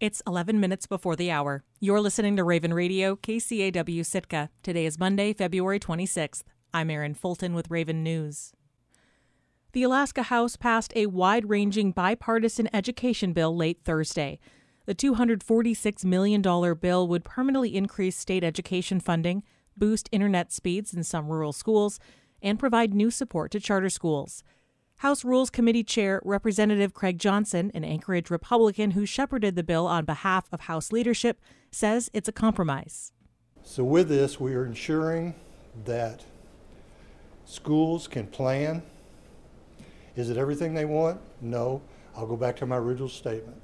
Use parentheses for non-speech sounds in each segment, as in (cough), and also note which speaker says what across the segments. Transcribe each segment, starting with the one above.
Speaker 1: It's 11 minutes before the hour. You're listening to Raven Radio, KCAW Sitka. Today is Monday, February 26th. I'm Erin Fulton with Raven News. The Alaska House passed a wide ranging bipartisan education bill late Thursday. The $246 million bill would permanently increase state education funding, boost internet speeds in some rural schools, and provide new support to charter schools. House Rules Committee Chair Representative Craig Johnson, an Anchorage Republican who shepherded the bill on behalf of House leadership, says it's a compromise.
Speaker 2: So, with this, we are ensuring that schools can plan. Is it everything they want? No. I'll go back to my original statement.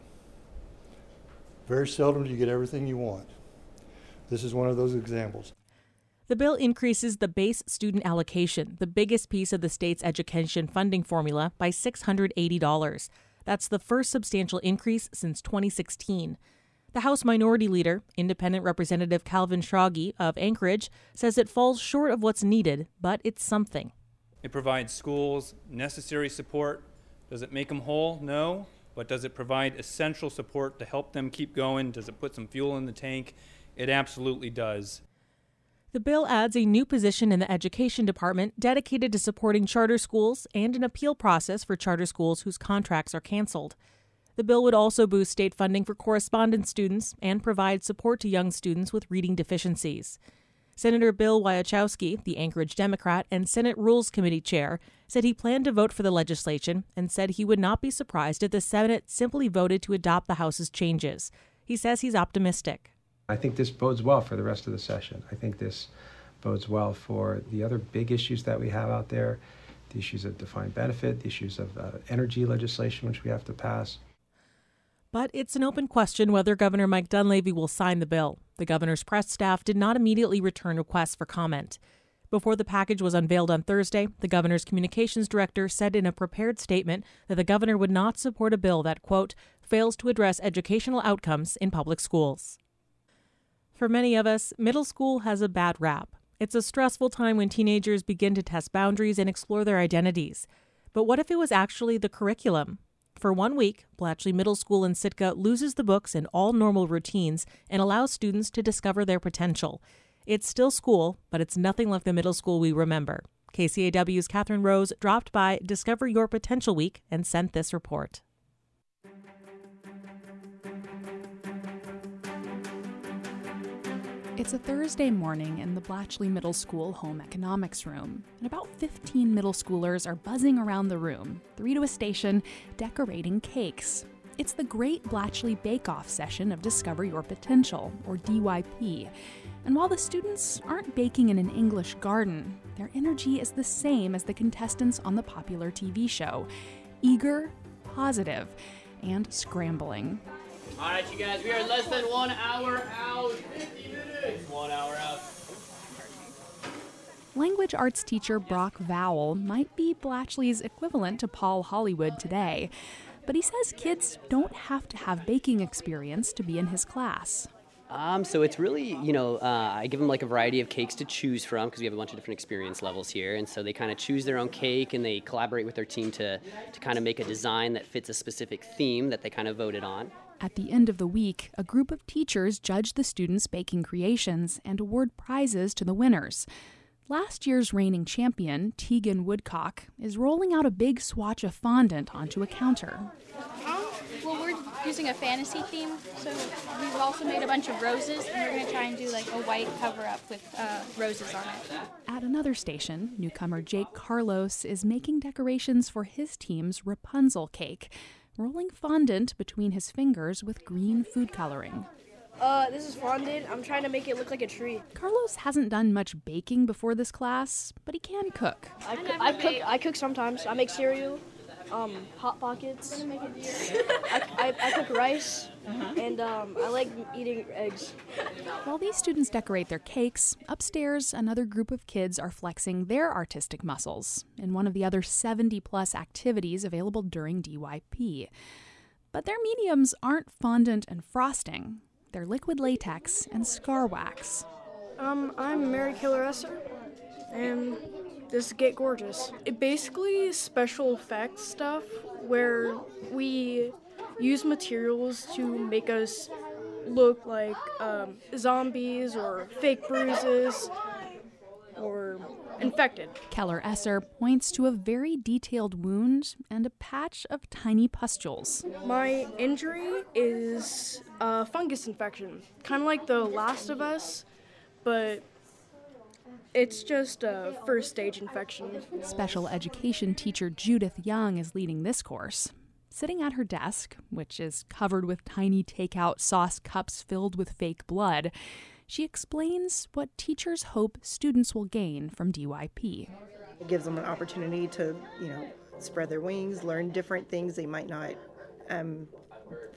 Speaker 2: Very seldom do you get everything you want. This is one of those examples.
Speaker 1: The bill increases the base student allocation, the biggest piece of the state's education funding formula, by $680. That's the first substantial increase since 2016. The House Minority Leader, Independent Representative Calvin Schrage of Anchorage, says it falls short of what's needed, but it's something.
Speaker 3: It provides schools necessary support. Does it make them whole? No. But does it provide essential support to help them keep going? Does it put some fuel in the tank? It absolutely does.
Speaker 1: The bill adds a new position in the Education Department dedicated to supporting charter schools and an appeal process for charter schools whose contracts are canceled. The bill would also boost state funding for correspondence students and provide support to young students with reading deficiencies. Senator Bill Wielechowski, the Anchorage Democrat and Senate Rules Committee chair, said he planned to vote for the legislation and said he would not be surprised if the Senate simply voted to adopt the House's changes. He says he's optimistic.
Speaker 4: I think this bodes well for the rest of the session. I think this bodes well for the other big issues that we have out there the issues of defined benefit, the issues of uh, energy legislation, which we have to pass.
Speaker 1: But it's an open question whether Governor Mike Dunleavy will sign the bill. The governor's press staff did not immediately return requests for comment. Before the package was unveiled on Thursday, the governor's communications director said in a prepared statement that the governor would not support a bill that, quote, fails to address educational outcomes in public schools. For many of us, middle school has a bad rap. It's a stressful time when teenagers begin to test boundaries and explore their identities. But what if it was actually the curriculum? For one week, Blatchley Middle School in Sitka loses the books and all normal routines and allows students to discover their potential. It's still school, but it's nothing like the middle school we remember. KCAW's Catherine Rose dropped by Discover Your Potential Week and sent this report.
Speaker 5: It's a Thursday morning in the Blatchley Middle School home economics room, and about 15 middle schoolers are buzzing around the room, three to a station, decorating cakes. It's the Great Blatchley Bake Off session of Discover Your Potential, or DYP. And while the students aren't baking in an English garden, their energy is the same as the contestants on the popular TV show eager, positive, and scrambling.
Speaker 6: All right, you guys, we are less than one hour out. One hour out.
Speaker 5: Language arts teacher Brock Vowell might be Blatchley's equivalent to Paul Hollywood today, but he says kids don't have to have baking experience to be in his class.
Speaker 6: Um, so it's really, you know, uh, I give them like a variety of cakes to choose from because we have a bunch of different experience levels here, and so they kind of choose their own cake and they collaborate with their team to to kind of make a design that fits a specific theme that they kind of voted on.
Speaker 5: At the end of the week, a group of teachers judge the students' baking creations and award prizes to the winners. Last year's reigning champion, Tegan Woodcock, is rolling out a big swatch of fondant onto a counter.
Speaker 7: Well, we're using a fantasy theme, so we've also made a bunch of roses, and we're going to try and do like a white cover up with uh, roses on it.
Speaker 5: At another station, newcomer Jake Carlos is making decorations for his team's Rapunzel cake, rolling fondant between his fingers with green food coloring.
Speaker 8: Uh, this is fondant. I'm trying to make it look like a tree.
Speaker 5: Carlos hasn't done much baking before this class, but he can cook.
Speaker 8: I, coo- I cook. I cook sometimes. I make cereal, um, hot pockets. (laughs) I, I, I cook rice, and um, I like eating eggs.
Speaker 5: While these students decorate their cakes, upstairs another group of kids are flexing their artistic muscles in one of the other 70 plus activities available during DYP. But their mediums aren't fondant and frosting. They're liquid latex and scar wax.
Speaker 8: Um, I'm Mary Killeresser, and this is Get Gorgeous. It basically is special effects stuff where we use materials to make us look like um, zombies or fake bruises or infected.
Speaker 5: Keller Esser points to a very detailed wound and a patch of tiny pustules.
Speaker 8: My injury is a fungus infection, kind of like The Last of Us, but it's just a first stage infection.
Speaker 5: Special education teacher Judith Young is leading this course. Sitting at her desk, which is covered with tiny takeout sauce cups filled with fake blood, she explains what teachers hope students will gain from DYP.
Speaker 9: It gives them an opportunity to, you know, spread their wings, learn different things they might not um,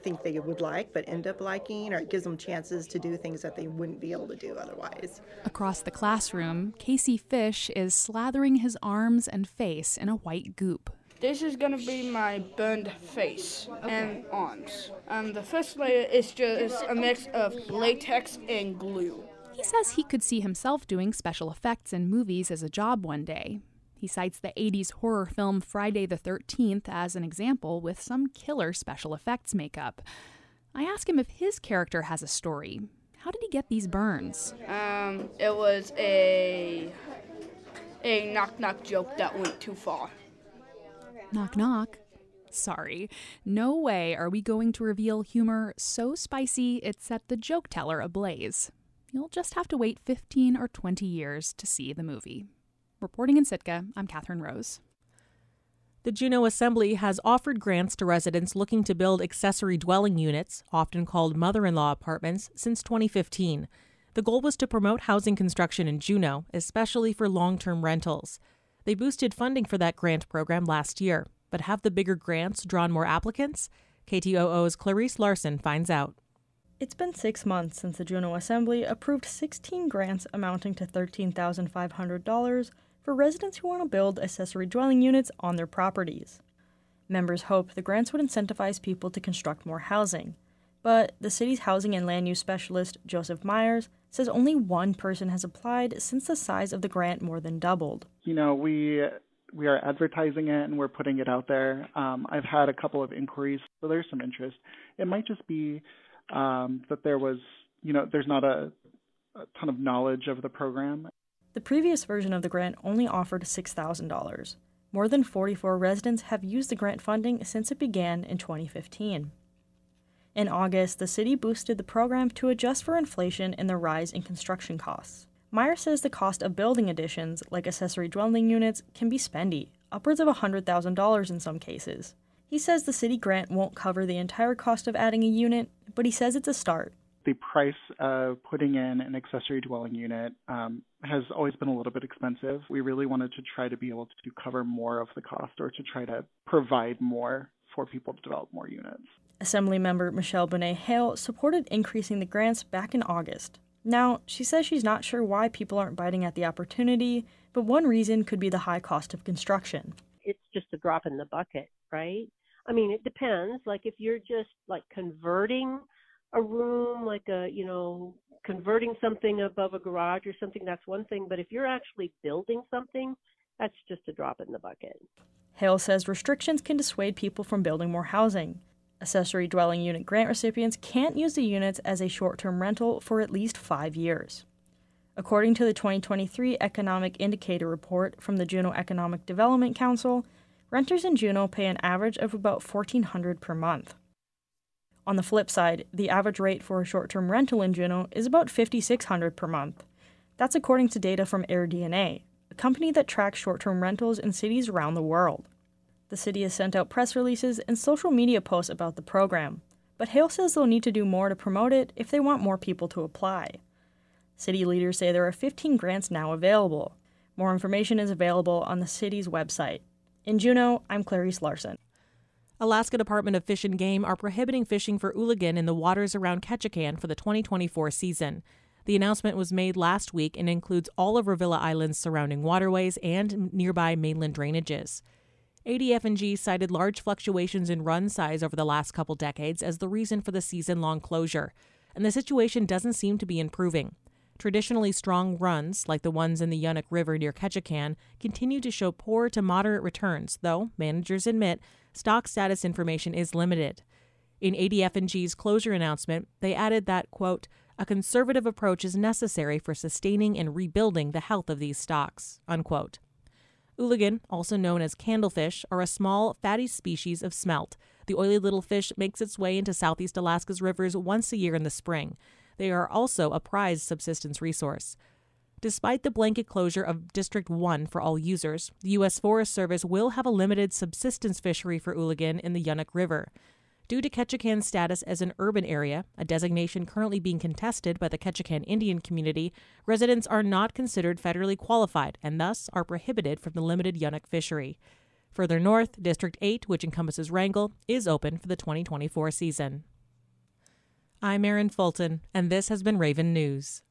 Speaker 9: think they would like but end up liking, or it gives them chances to do things that they wouldn't be able to do otherwise.
Speaker 5: Across the classroom, Casey Fish is slathering his arms and face in a white goop.
Speaker 10: This is gonna be my burned face and arms. Um, the first layer is just a mix of latex and glue.
Speaker 5: He says he could see himself doing special effects in movies as a job one day. He cites the 80s horror film Friday the 13th as an example with some killer special effects makeup. I ask him if his character has a story. How did he get these burns?
Speaker 10: Um, it was a a knock knock joke that went too far.
Speaker 5: Knock knock. Sorry. No way are we going to reveal humor so spicy it set the joke teller ablaze. You'll just have to wait 15 or 20 years to see the movie. Reporting in Sitka, I'm Catherine Rose.
Speaker 1: The Juneau Assembly has offered grants to residents looking to build accessory dwelling units, often called mother in law apartments, since 2015. The goal was to promote housing construction in Juneau, especially for long term rentals. They boosted funding for that grant program last year, but have the bigger grants drawn more applicants? KTOO's Clarice Larson finds out.
Speaker 11: It's been six months since the Juneau Assembly approved 16 grants amounting to $13,500 for residents who want to build accessory dwelling units on their properties. Members hoped the grants would incentivize people to construct more housing. But the city's housing and land use specialist, Joseph Myers, says only one person has applied since the size of the grant more than doubled.
Speaker 12: You know, we we are advertising it and we're putting it out there. Um, I've had a couple of inquiries, so there's some interest. It might just be um, that there was, you know, there's not a, a ton of knowledge of the program.
Speaker 11: The previous version of the grant only offered $6,000. More than 44 residents have used the grant funding since it began in 2015. In August, the city boosted the program to adjust for inflation and the rise in construction costs. Meyer says the cost of building additions, like accessory dwelling units, can be spendy, upwards of $100,000 in some cases. He says the city grant won't cover the entire cost of adding a unit, but he says it's a start.
Speaker 12: The price of putting in an accessory dwelling unit um, has always been a little bit expensive. We really wanted to try to be able to cover more of the cost or to try to provide more for people to develop more units.
Speaker 11: Assemblymember Michelle Bonnet Hale supported increasing the grants back in August. Now, she says she's not sure why people aren't biting at the opportunity, but one reason could be the high cost of construction.
Speaker 13: It's just a drop in the bucket, right? I mean, it depends. Like if you're just like converting a room, like a, you know, converting something above a garage or something, that's one thing. But if you're actually building something, that's just a drop in the bucket.
Speaker 11: Hale says restrictions can dissuade people from building more housing. Accessory dwelling unit grant recipients can't use the units as a short term rental for at least five years. According to the 2023 Economic Indicator Report from the Juneau Economic Development Council, renters in Juneau pay an average of about 1,400 per month. On the flip side, the average rate for a short term rental in Juneau is about 5,600 per month. That's according to data from AirDNA, a company that tracks short term rentals in cities around the world. The city has sent out press releases and social media posts about the program, but Hale says they'll need to do more to promote it if they want more people to apply. City leaders say there are 15 grants now available. More information is available on the city's website. In Juneau, I'm Clarice Larson.
Speaker 1: Alaska Department of Fish and Game are prohibiting fishing for ooligan in the waters around Ketchikan for the 2024 season. The announcement was made last week and includes all of Revilla Island's surrounding waterways and nearby mainland drainages. ADF&G cited large fluctuations in run size over the last couple decades as the reason for the season-long closure, and the situation doesn't seem to be improving. Traditionally strong runs, like the ones in the Unuk River near Ketchikan, continue to show poor to moderate returns, though managers admit stock status information is limited. In ADF&G's closure announcement, they added that, quote, a conservative approach is necessary for sustaining and rebuilding the health of these stocks, unquote. Ooligan, also known as candlefish, are a small, fatty species of smelt. The oily little fish makes its way into southeast Alaska's rivers once a year in the spring. They are also a prized subsistence resource. Despite the blanket closure of District 1 for all users, the U.S. Forest Service will have a limited subsistence fishery for Ooligan in the Unuk River. Due to Ketchikan's status as an urban area, a designation currently being contested by the Ketchikan Indian community, residents are not considered federally qualified and thus are prohibited from the limited Unuk fishery. Further north, District 8, which encompasses Wrangell, is open for the 2024 season. I'm Erin Fulton, and this has been Raven News.